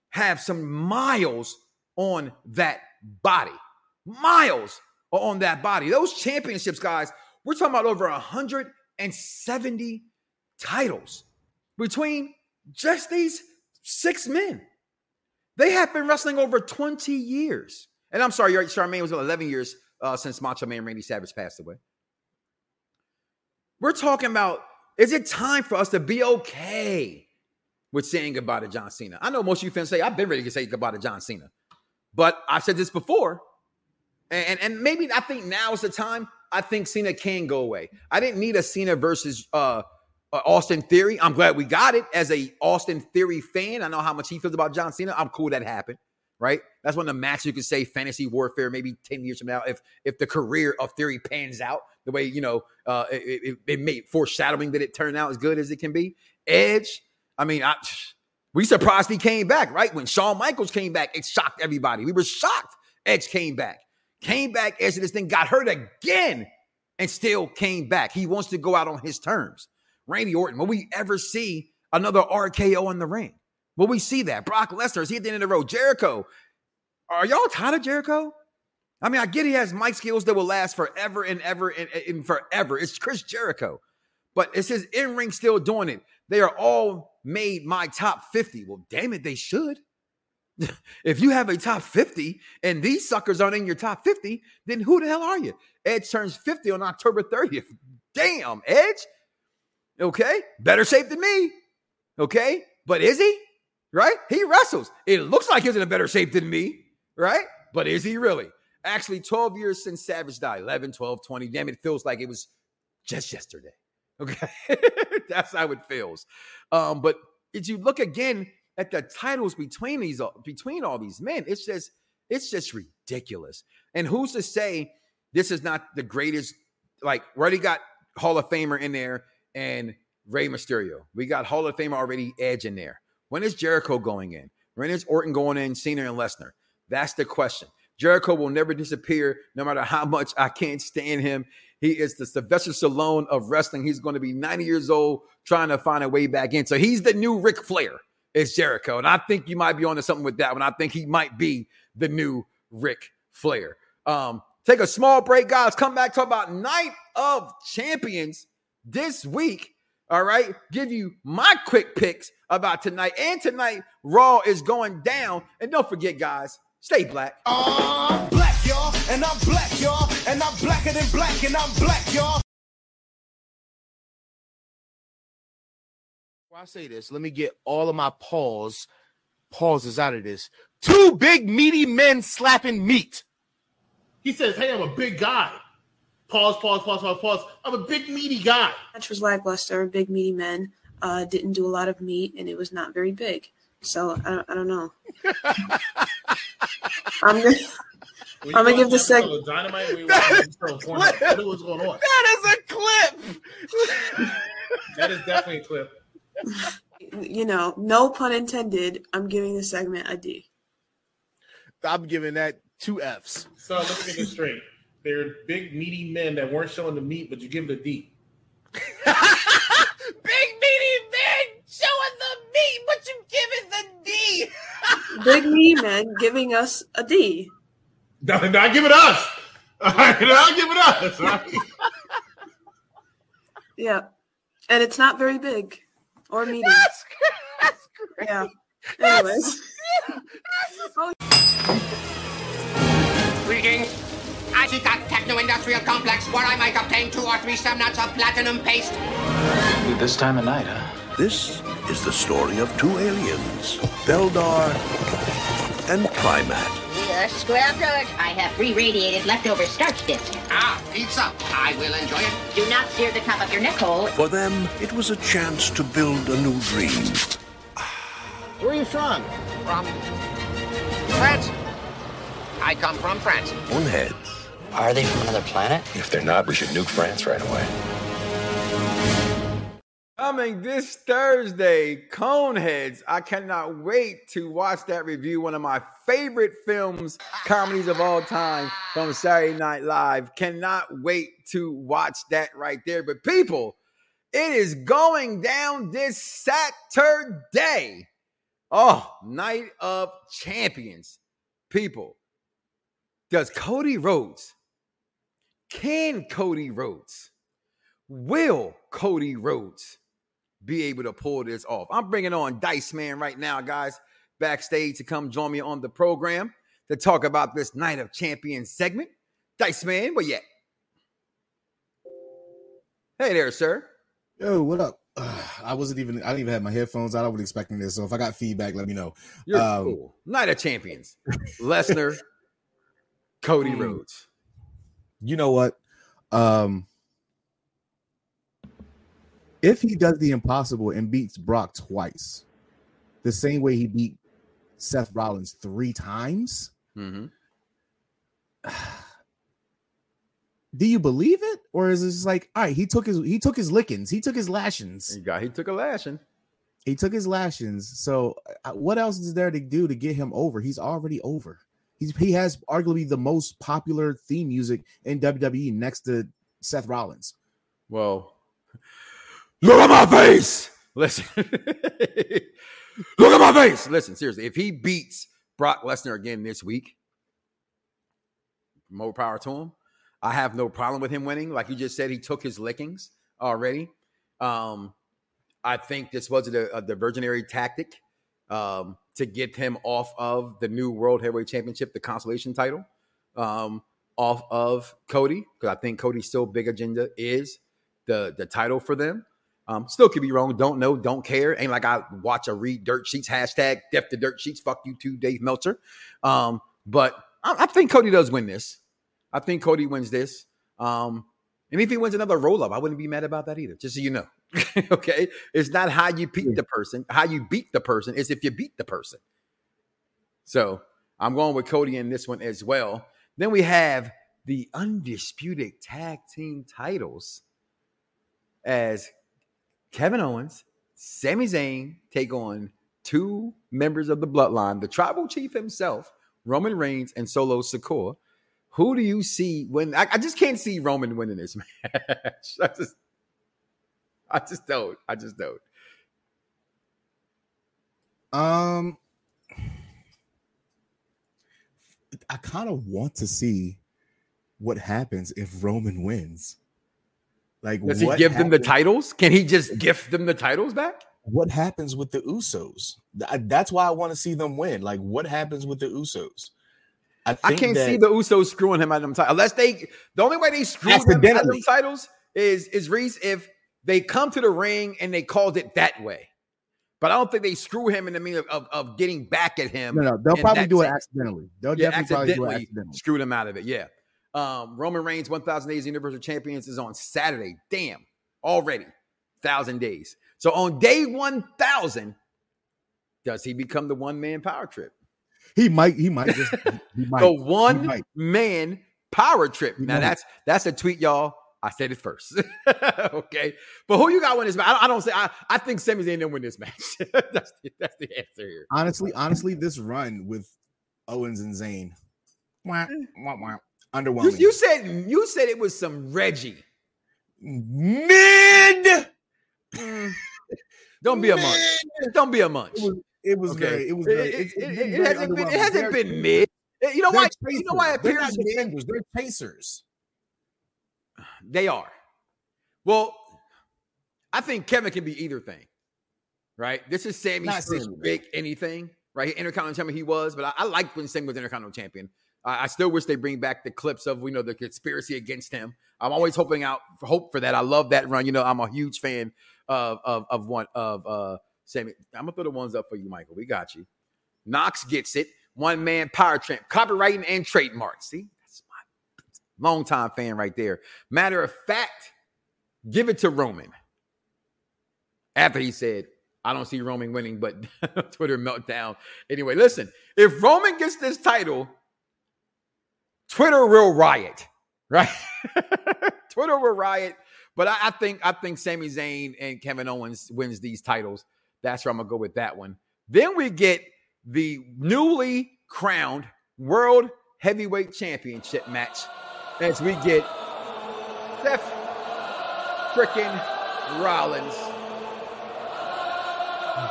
have some miles on that body miles on that body. Those championships, guys, we're talking about over 170 titles between just these six men. They have been wrestling over 20 years. And I'm sorry, Charmaine was 11 years uh, since Macho Man Randy Savage passed away. We're talking about is it time for us to be okay with saying goodbye to John Cena? I know most of you fans say, I've been ready to say goodbye to John Cena. But I've said this before. And, and maybe I think now is the time. I think Cena can go away. I didn't need a Cena versus uh, uh, Austin Theory. I'm glad we got it as a Austin Theory fan. I know how much he feels about John Cena. I'm cool that happened right? That's of the matches you could say fantasy warfare maybe 10 years from now if if the career of Theory pans out the way, you know, uh, it, it, it foreshadowing that it turned out as good as it can be. Edge, I mean, I, we surprised he came back, right? When Shawn Michaels came back, it shocked everybody. We were shocked Edge came back. Came back, Edge this thing got hurt again and still came back. He wants to go out on his terms. Randy Orton, will we ever see another RKO in the ring? Will we see that? Brock Lesnar, is he at the end of the road? Jericho, are y'all tired of Jericho? I mean, I get he has mic skills that will last forever and ever and, and forever. It's Chris Jericho, but it's his in ring still doing it. They are all made my top 50. Well, damn it, they should. if you have a top 50 and these suckers aren't in your top 50, then who the hell are you? Edge turns 50 on October 30th. Damn, Edge. Okay, better shape than me. Okay, but is he? Right? He wrestles. It looks like he's in a better shape than me, right? But is he really? Actually, 12 years since Savage died 11, 12, 20. Damn, it feels like it was just yesterday. Okay. That's how it feels. Um, but if you look again at the titles between these between all these men, it's just it's just ridiculous. And who's to say this is not the greatest? Like, we already got Hall of Famer in there and Rey Mysterio. We got Hall of Famer already Edge in there. When is Jericho going in? When is Orton going in, Cena and Lesnar? That's the question. Jericho will never disappear, no matter how much I can't stand him. He is the Sylvester Stallone of wrestling. He's going to be 90 years old trying to find a way back in. So he's the new Ric Flair, is Jericho. And I think you might be onto something with that one. I think he might be the new Ric Flair. Um, take a small break, guys. Come back, talk about Night of Champions this week. All right. Give you my quick picks about tonight. And tonight, Raw is going down. And don't forget, guys, stay black. Uh, I'm black, y'all. And I'm black, y'all. And I'm blacker than black. And I'm black, y'all. I say this, let me get all of my pause pauses out of this. Two big meaty men slapping meat. He says, "Hey, I'm a big guy." Pause, pause, pause, pause, pause. I'm a big meaty guy. Match was lackluster. Big meaty men uh, didn't do a lot of meat, and it was not very big. So I, I don't know. I'm gonna, I'm gonna give the second. Dynamite. We what was going on? That is a clip. that is definitely a clip. You know, no pun intended. I'm giving the segment a D. I'm giving that two Fs. So let me get this straight. They're big, meaty men that weren't showing the meat, but you give it a D. big, meaty men showing the meat, but you give it the D. big, meaty men giving us a D. No, not give it us. All right, not give it us. Right? yeah, and it's not very big or meaty. That's, that's great. Yeah. Anyways. Oh, Greetings. I seek a techno-industrial complex where I might obtain two or three semnuts of platinum paste. This time of night, huh? This is the story of two aliens, Beldar and Prymaat. We're scrapyard. I have re-radiated leftover starch discs. Ah, pizza. I will enjoy it. Do not sear the top of your neck hole. For them, it was a chance to build a new dream. Where are you from? From France. I come from France. Boneheads. Are they from another planet? If they're not, we should nuke France right away. Coming this Thursday, Coneheads. I cannot wait to watch that review. One of my favorite films, comedies of all time from Saturday Night Live. Cannot wait to watch that right there. But people, it is going down this Saturday. Oh, Night of Champions. People, does Cody Rhodes, can Cody Rhodes, will Cody Rhodes be able to pull this off. I'm bringing on Dice Man right now, guys, backstage to come join me on the program to talk about this Night of Champions segment. Dice Man, where you at? Hey there, sir. Yo, what up? I wasn't even. I didn't even have my headphones out. I wasn't expecting this. So if I got feedback, let me know. You're Um, cool. Night of Champions. Lesnar, Cody Mm. Rhodes. You know what? Um, if he does the impossible and beats Brock twice, the same way he beat Seth Rollins three times, Mm-hmm. do you believe it, or is it just like, all right, he took his he took his lickings, he took his lashings, He got he took a lashing. he took his lashings. So uh, what else is there to do to get him over? He's already over. He's he has arguably the most popular theme music in WWE next to Seth Rollins. Well, look at my face. Listen, look at my face. Listen, seriously, if he beats Brock Lesnar again this week, more power to him. I have no problem with him winning. Like you just said, he took his lickings already. Um, I think this was a, a diversionary tactic um, to get him off of the new World Heavyweight Championship, the consolation title, um, off of Cody, because I think Cody's still big agenda is the the title for them. Um, still could be wrong. Don't know. Don't care. Ain't like I watch or read dirt sheets. Hashtag death to dirt sheets. Fuck you too, Dave Meltzer. Um, but I, I think Cody does win this. I think Cody wins this. Um, and if he wins another roll up, I wouldn't be mad about that either. Just so you know. okay, it's not how you beat the person. How you beat the person is if you beat the person. So I'm going with Cody in this one as well. Then we have the undisputed tag team titles as Kevin Owens, Sami Zayn take on two members of the bloodline, the tribal chief himself, Roman Reigns, and Solo Sikoa. Who do you see when I, I just can't see Roman winning this match. I just, I just don't. I just don't. Um, I kind of want to see what happens if Roman wins. Like, Does he give them the titles? Can he just gift them the titles back? What happens with the Usos? That's why I want to see them win. Like, what happens with the Usos? I, I can't see the Usos screwing him out of them titles. Unless they, the only way they screw him out of them titles is is Reese if they come to the ring and they called it that way. But I don't think they screw him in the meaning of, of, of getting back at him. No, no, they'll probably do it accidentally. They'll Yeah, definitely probably do it accidentally accidentally. screwed him out of it. Yeah. Um, Roman Reigns 1000 Days Universal Champions is on Saturday. Damn, already 1,000 days. So on day 1,000, does he become the one man power trip? He might. He might just. He might. the He one man power trip. Now might. that's that's a tweet, y'all. I said it first. okay. But who you got win this match? I don't, I don't say I, I think Sami Zayn didn't win this match. that's the, that's the answer here. Honestly, honestly, this run with Owens and Zayn, wah, mm. wah, wah, You, underwhelming. you said you said it was some Reggie. Mid. Mm. Don't be a munch. Don't be a munch. It was. It was Okay. very. It was. It- Very, it- it's- it's it- it hasn't been- it hasn't They're- been mid. You know they're why? You know why it. They're appears not defenders. They're chasers. They are. Well, I think Kevin can be either thing, right? This is Sami. big anything, right? Intercontinental champion he was, but I, I liked when Sami was Intercontinental champion. I, I still wish they bring back the clips of you know the conspiracy against him. I'm always hoping out hope for that. I love that run. You know, I'm a huge fan of of of one of uh Sami. I'm gonna throw the ones up for you, Michael. We got you. Knox gets it. One man power tramp, copywriting and trademark. See, longtime fan right there. Matter of fact, give it to Roman. After he said, I don't see Roman winning, but Twitter meltdown. Anyway, listen, if Roman gets this title, Twitter will riot, right? Twitter will riot. But I, I think I think Sami Zayn and Kevin Owens wins these titles. That's where I'm gonna go with that one. Then we get the newly crowned World Heavyweight Championship match as we get Seth freaking Rollins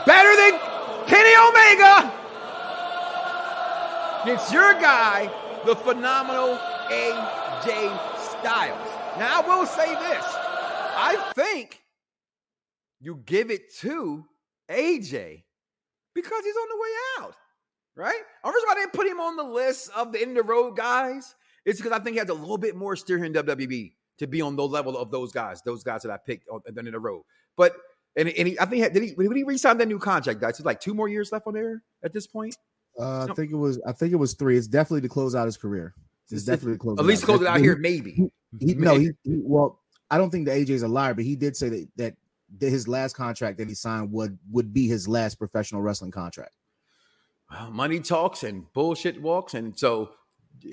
better than Kenny Omega. It's your guy, the phenomenal AJ Styles. Now, I will say this I think you give it to AJ because he's on the way out, right? The reason why didn't put him on the list of the in the road guys is because I think he has a little bit more steer in WWE to be on the level of those guys, those guys that I picked on, in the road. But and, and he, I think did he did he re-sign that new contract, guys? It's like two more years left on there at this point. Uh, I think it was. I think it was three. It's definitely to close out his career. It's definitely to close. At least out. close it out He- here, maybe. He, he- no, he, he- well, I don't think the AJ's a liar, but he did say that that that his last contract that he signed would would be his last professional wrestling contract. Well, money talks and bullshit walks, and so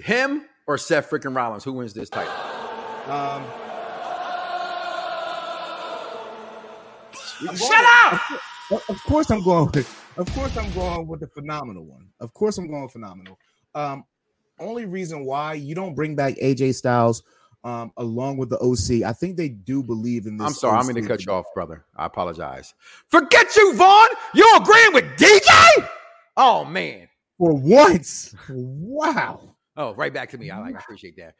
him or Seth freaking Rollins, who wins this title? Um, Shut up! Of of course, I'm going with. Of course, I'm going with the phenomenal one. Of course, I'm going phenomenal. Um, only reason why you don't bring back AJ Styles, um, along with the OC, I think they do believe in this. I'm sorry, I'm going to cut you off, brother. I apologize. Forget you, Vaughn. You're agreeing with DJ? Oh man. for once. Wow. Oh, right back to me. I like. I appreciate that.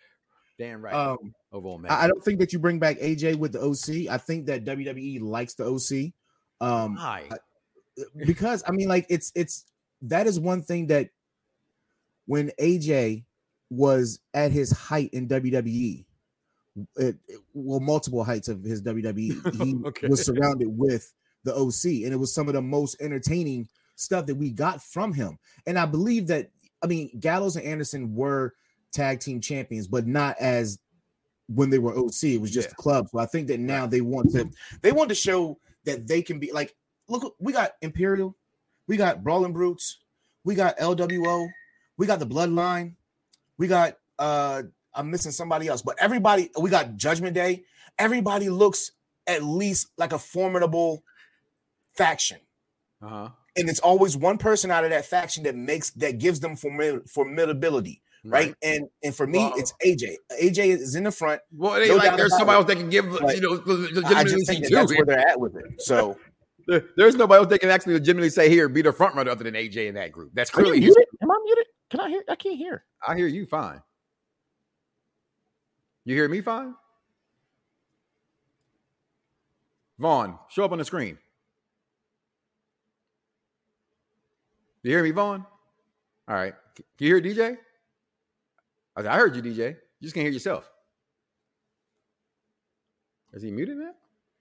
Damn right. Um, Overall, man. I, I don't think that you bring back AJ with the OC. I think that WWE likes the OC. Um, Why? Because I mean, like it's it's that is one thing that when AJ was at his height in WWE, it, it- well, multiple heights of his WWE, he Okay. was surrounded with the OC, and it was some of the most entertaining stuff that we got from him. And I believe that I mean Gallows and Anderson were tag team champions, but not as when they were OC. It was just the club. So I think that now they want to they want to show that they can be like look, we got Imperium, we got Brawling Brutes, we got LWO, we got the Bloodline, we got uh I'm missing somebody else, but everybody we got Judgment Day. Everybody looks at least like a formidable faction. Uh-huh. And it's always one person out of that faction that makes that gives them formid- formidability, right? Right. And and for me, it's AJ. AJ is in the front. Well, no like there's somebody else that can give, you know, I just think that that's where they're at with it. So There- There's nobody else that can actually legitimately say here be the front runner other than AJ in that group. That's clearly his. muted? Am I muted? Can I hear? I can't hear. I hear you fine. You hear me fine? Vaughn, show up on the screen. You hear me, Vaughn? All right. Can you hear DJ? I said, I heard you, DJ. You just can't hear yourself. Is he muted now?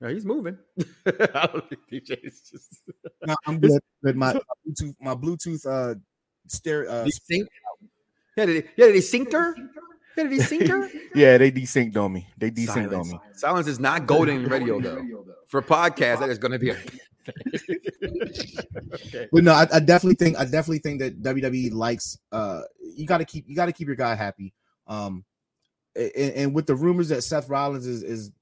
No, he's moving. I don't think DJ is just. no, I'm good. But my, my Bluetooth, my Bluetooth uh stereo uh, Desync? Yeah, did he, yeah, did he sync her? Yeah, did he sync her? Yeah, they desynced on me. They desynced on me. Silence is not golden in radio, though. For podcast, that is going to be a. okay. But no, I, I definitely think I definitely think that WWE likes uh you got to keep you got to keep your guy happy. Um and, and with the rumors that Seth Rollins is is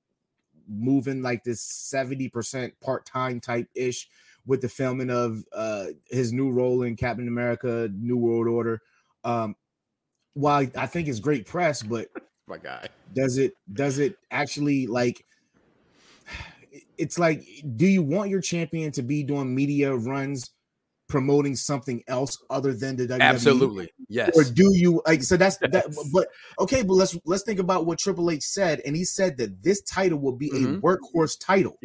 moving like this 70% part-time type ish with the filming of uh his new role in Captain America New World Order. Um while I think it's great press, but My guy. does it does it actually like it's like do you want your champion to be doing media runs promoting something else other than the WWE? Absolutely. Yes. Or do you like so that's that but okay, but let's let's think about what Triple H said, and he said that this title will be Mhm. a workhorse title.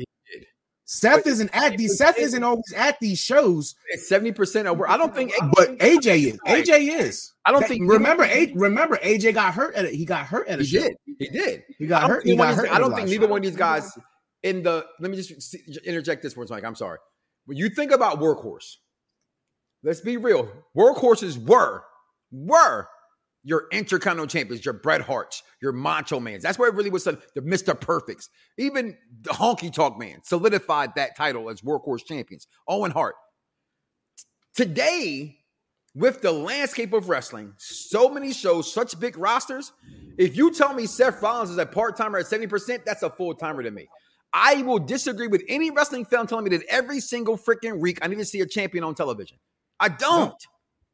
Seth isn't at these Seth isn't always at these shows, It's 70% over. I don't think. but AJ is. AJ is. I don't That- think- remember A, remember AJ got hurt at it. He got hurt at a He show. did. He did. He got hurt. He got hurt. I don't think neither one of these guys in the. Let me just interject this a second. I'm sorry. When you think about workhorse, let's be real. Workhorses were were your intercontinental champions, your Bret Harts, your Macho Mans. That's where it really was the the Mr. Perfects. Even the Honky Tonk Man solidified that title as workhorse champions. Owen Hart. Today, with the landscape of wrestling, so many shows, such big rosters. If you tell me Seth Rollins is a part timer at 70%, that's a full timer to me. I will disagree with any wrestling fan telling me that every single freaking week I need to see a champion on television. I don't.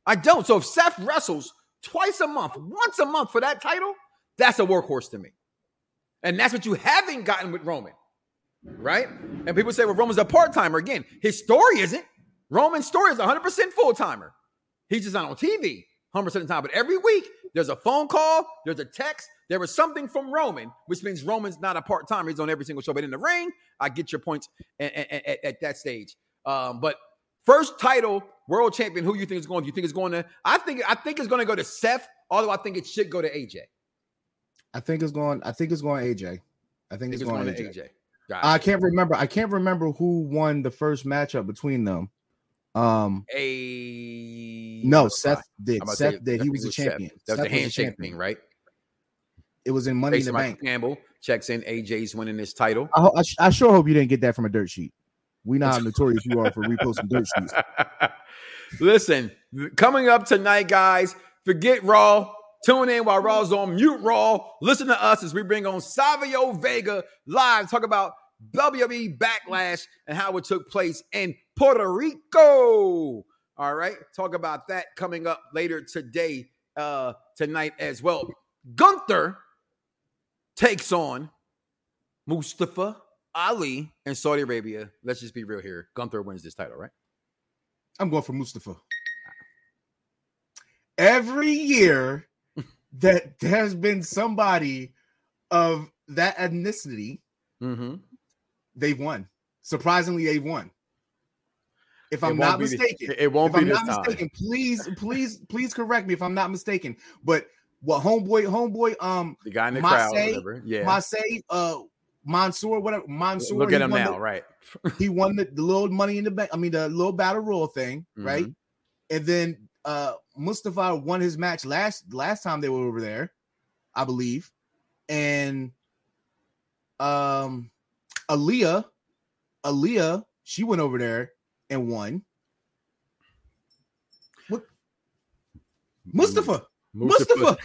I don't. So if Seth wrestles twice a month, once a month for that title, that's a workhorse to me. And that's what you haven't gotten with Roman, right? And people say, well, Roman's a part timer. Again, his story isn't. Roman's story is 100% full timer. He's just not on TV. 100% of the time. But every week, there's a phone call, there's a text, there was something from Roman, which means Roman's not a part timer. He's on every single show. But in the ring, I get your points at, at, at, at that stage. Um, but first title, world champion, who you think is going? Do you think it's going to? I think I think it's going to go to Seth, although I think it should go to AJ. I think it's going. I think it's going AJ. I think, I think it's, going, to AJ. AJ. I can't remember. I can't remember who won the first matchup between them. Um, A no, Seth did. Seth did. He was a Seth. champion. That was Seth the handshake champion. thing, right? It was in Money in the Bank. Campbell checks in. AJ's winning this title. I, ho- I, sh- I sure hope you didn't get that from a dirt sheet. We know how notorious you are for reposting dirt sheets. Listen, coming up tonight, guys, forget Raw. Tune in while Raw's on mute Raw. Listen to us as we bring on Savio Vega live, talk about WWE Backlash and how it took place in Puerto Rico. All right, talk about that coming up later today, uh, tonight as well. Gunther takes on Mustafa Ali in Saudi Arabia. Let's just be real here. Gunther wins this title, right? I'm going for Mustafa. Every year that there's been somebody of that ethnicity, Mm-hmm. they've won. Surprisingly, they've won. If I'm not be the- mistaken, it won't if be I'm this not time. mistaken, please, please, please correct me if I'm not mistaken. But what homeboy, homeboy, um, The guy in the crowd, whatever. Yeah. Masay, uh, Mansoor, whatever, Mansoor. Look at him now, the- right? he won the, the little money in the bank. I mean, the little battle royal thing, right? Mm-hmm. And then uh Mustafa won his match last last time they were over there, I believe. And um Aliyah, Aliyah, she went over there and won. What? Mustafa. Mustafa.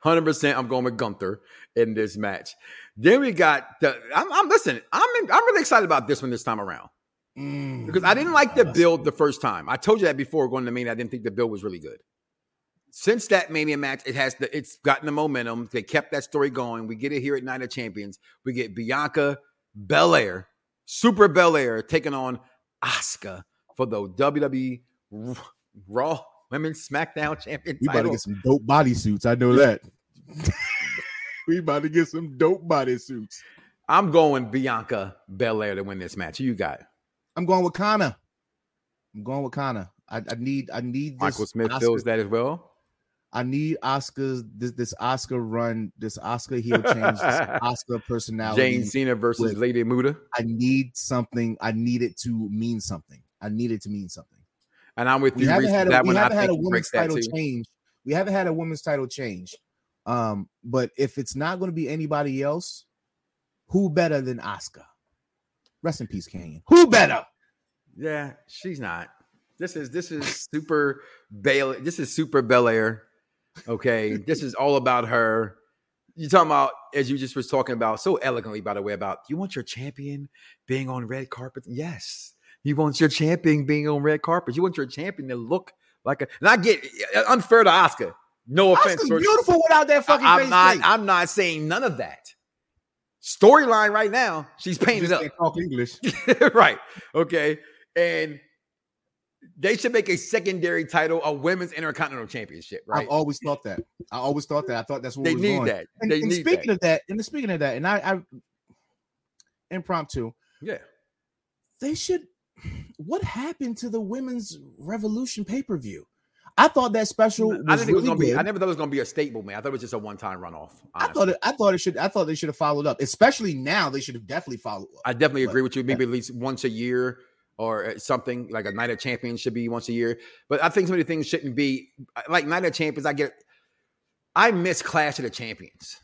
Hundred percent. I'm going with Gunther in this match. Then we got the. I'm, I'm listen. I'm in, I'm really excited about this one this time around Mm. because I didn't like the build the first time. I told you that before going to Mania. I didn't think the build was really good. Since that Mania match, it has the. It's gotten the momentum. They kept that story going. We get it here at Night of Champions. We get Bianca Belair, Super Belair, taking on Asuka for the WWE Raw Women's SmackDown Champion We about to get some dope bodysuits. I know that. we about to get some dope bodysuits. I'm going Bianca Belair to win this match. Who you got? I'm going with Kana. I'm going with Kana. I, I need I need this Michael Smith Asuka- feels that as well. I need Asuka's this this Asuka run, this Asuka heel change, this Asuka personality. Jane Cena versus with- Lady Muda. I need something. I need it to mean something. I need it to mean something. And I'm with We you. haven't had a, that we haven't had a women's title change. We haven't had a women's title change. Um, but if it's not going to be anybody else, who better than Asuka? Rest in peace, Canyon. Who better? Yeah, she's not. This is this is super Bail. This is super Belair. Okay, this is all about her. You talking about as you just was talking about so elegantly, by the way, about you want your champion being on red carpet. Yes, you want your champion being on red carpet. You want your champion to look like a. And I get uh, unfair to Asuka. No offense. Asuka's beautiful without that fucking I'm face not. I'm not saying none of that. Storyline right now, she's painted up. Talk English. right. Okay. And they should make a secondary title a women's intercontinental championship, right? I've always thought that. I always thought that. I thought that's what They need going. that. And, They and need speaking that. of that, and speaking of that, and I, I impromptu, yeah. they should. What happened to the women's revolution pay per view? I thought that special. Was I didn't think it was gonna be. I never thought it was gonna be a staple, man. I thought it was just a one-time runoff. I thought it. I thought it should. I thought they should have followed up. Especially now, they should have definitely followed up. I definitely agree with you. Maybe at least once a year or uh, something like a night of champions should be once a year. But I think so many things shouldn't be like night of champions. I get, I miss Clash of the Champions.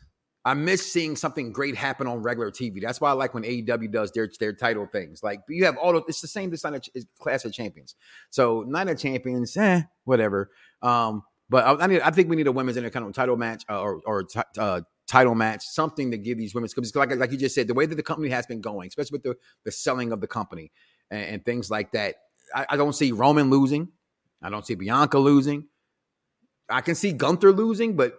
I miss seeing something great happen on regular TV. That's why I like when AEW does their their title things. Like you have all the, it's the same night of, Clash of Champions. So night of champions, eh, whatever. Um, but I, I need, I think we need a women's intercontinental title match uh, or or ti- uh, title match, something to give these women because like like you just said, the way that the company has been going, especially with the the selling of the company and, and things like that. I, I don't see Roman losing. I don't see Bianca losing. I can see Gunther losing, but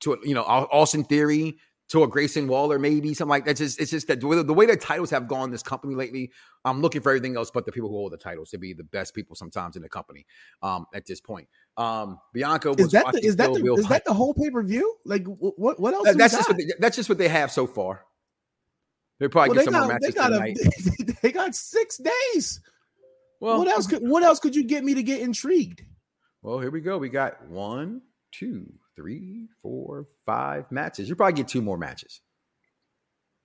to you know Au- Austin Theory to a Grayson Waller, maybe something like that. It's Just it's just that the way, the way the titles have gone this company lately. I'm looking for everything else but the people who hold the titles to be the best people sometimes in the company. Um, at this point, um, Bianca was Is that the, is that the, is that the whole pay per view? Like what what else? That- that's just what they, that's just what they have so far. They probably Well, get they some more got, they matches got tonight. a, they got six days. Well, what else could what else could you get me to get intrigued? Well, here we go. We got one, two, three, four, five matches. You probably get two more matches.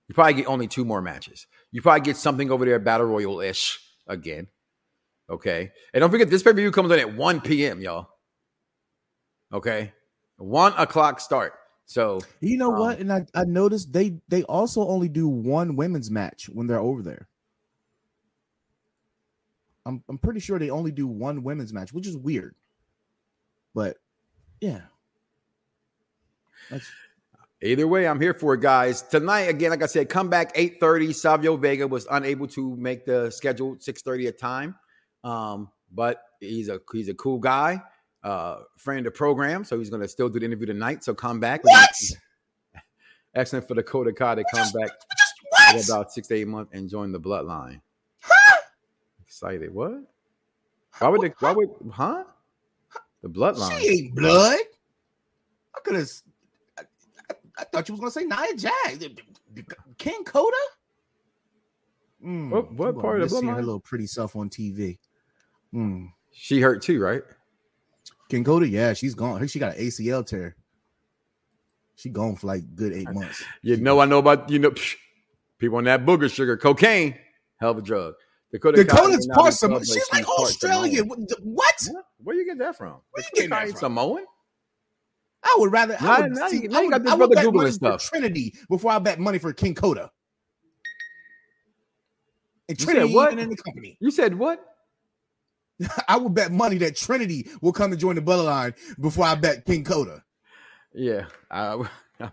You probably get only two more matches. You probably get something over there, Battle Royal ish again. Okay. And don't forget, this pay per view comes on at 1 p.m., y'all. Okay. One o'clock start. So, You know um, what? And I, I noticed they they also only do one women's match when they're over there. I'm I'm pretty sure they only do one women's match, which is weird. But yeah. That's Either way, I'm here for it, guys. Tonight, again, like I said, come back 8:30. Savio Vega was unable to make the scheduled 6:30 at time. Um, but he's a he's a cool guy, uh, friend of the program, so he's gonna still do the interview tonight. So come back. What? Excellent for the Coda Kai to come back in about six to eight months and join the bloodline. Huh? Excited. What? Why would they why would huh? The bloodline. She ain't blood. I could have. I, I, I thought you was gonna say Nia Jax, King Coda. Mm, What- what part of the seeing her little pretty self on TV? Mm. She hurt too, right? King Coda, yeah, she's gone. She got an ACL tear. She gone for like good eight months. You know, I know about you know psh, people on that booger sugar, cocaine, hell of a drug. Dakota Dakota's part. Samoan, She's like Australian. Samoan. What? Where you get that from? Where you getting that from? Samoan? I would rather. I would, now see, I you got would, this I would bet money stuff. for Trinity before I bet money for King Coda. And You Trinity said what? in the company. You said what? I would bet money that Trinity will come and join the bloodline before I bet King Coda. Yeah. I,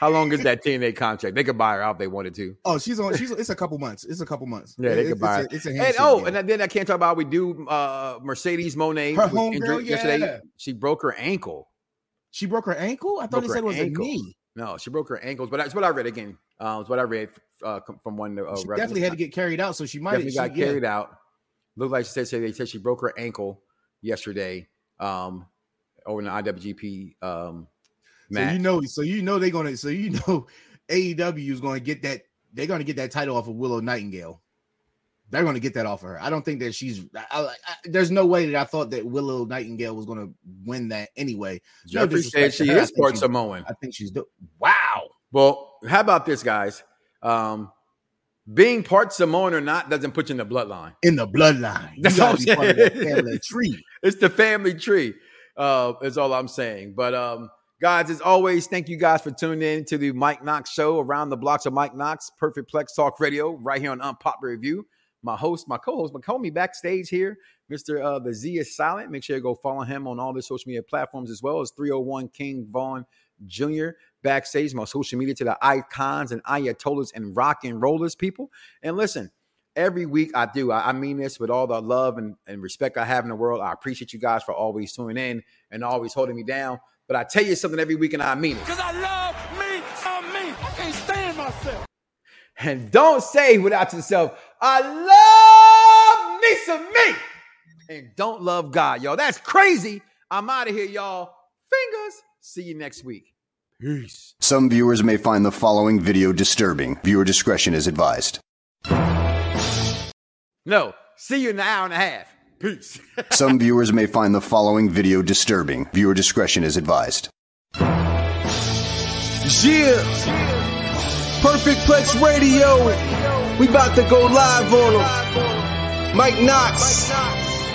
how long is that TNA contract? They could buy her out if they wanted to. Oh, she's on. She's. It's a couple months. It's a couple months. Yeah, they It- could buy it's her. a, it's a and oh, deal. and then I can't talk about we do uh Mercedes Moné Her homegirl, injured yesterday. yeah. She broke her ankle. she broke her ankle. I thought Broke he said it was ankle. a knee. No, she broke her ankles, but that's what I read again. Uh, it's what I read uh, from one. Uh, She reference. definitely had to get carried out, so she might definitely she, got yeah. carried out. Looked like she said, say they said she broke her ankle yesterday um, over in the IWGP um, So you know, so you know they're gonna, so you know, AEW is to get that. They're to get that title off of Willow Nightingale. They're to get that off of her. I don't think that she's. I, I, I- there's no way that I thought that Willow Nightingale was to win that anyway. No Jeffrey said she to her. I is part Samoan. I think she's. Do- wow. Well, how about this, guys? Um, being part Samoan or not doesn't put you in the bloodline. In the bloodline, That's all I'm be part of that saying. family tree. It's the family tree. Uh, is all I'm saying. But um, guys, as always, thank you guys for tuning in to the Mike Knox show around the blocks of Mike Knox, Perfect Plex Talk Radio, right here on Unpopular Review. My host, my co-host, my call me backstage here, Mr. Uh, the Z is silent. Make sure you go follow him on all the social media platforms as well as 301 King Vaughn Jr. Backstage, my social media to the icons and ayatollahs and rock and rollers people. And listen, every week I do. I, mean this with all the love and, and respect I have in the world. I appreciate you guys for always tuning in and always holding me down. But I tell you something every week and I mean it. Cause I love me, I'm me. I can't stand myself. And don't say without yourself, I love me some me. And don't love God, y'all. That's crazy. I'm out of here, y'all. Fingers. See you next week. Peace. Some viewers may find the following video disturbing. Viewer discretion is advised. No, see you in an hour and a half. Peace. Some viewers may find the following video disturbing. Viewer discretion is advised. Yeah. Perfect Plex Radio. We about to go live on him. Mike Knox.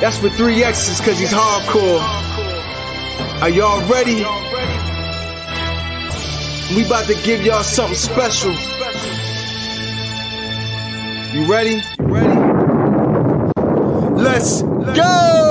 That's with three X's cause he's hardcore. Are y'all ready? We about to give y'all something special. You ready? Ready? Let's go!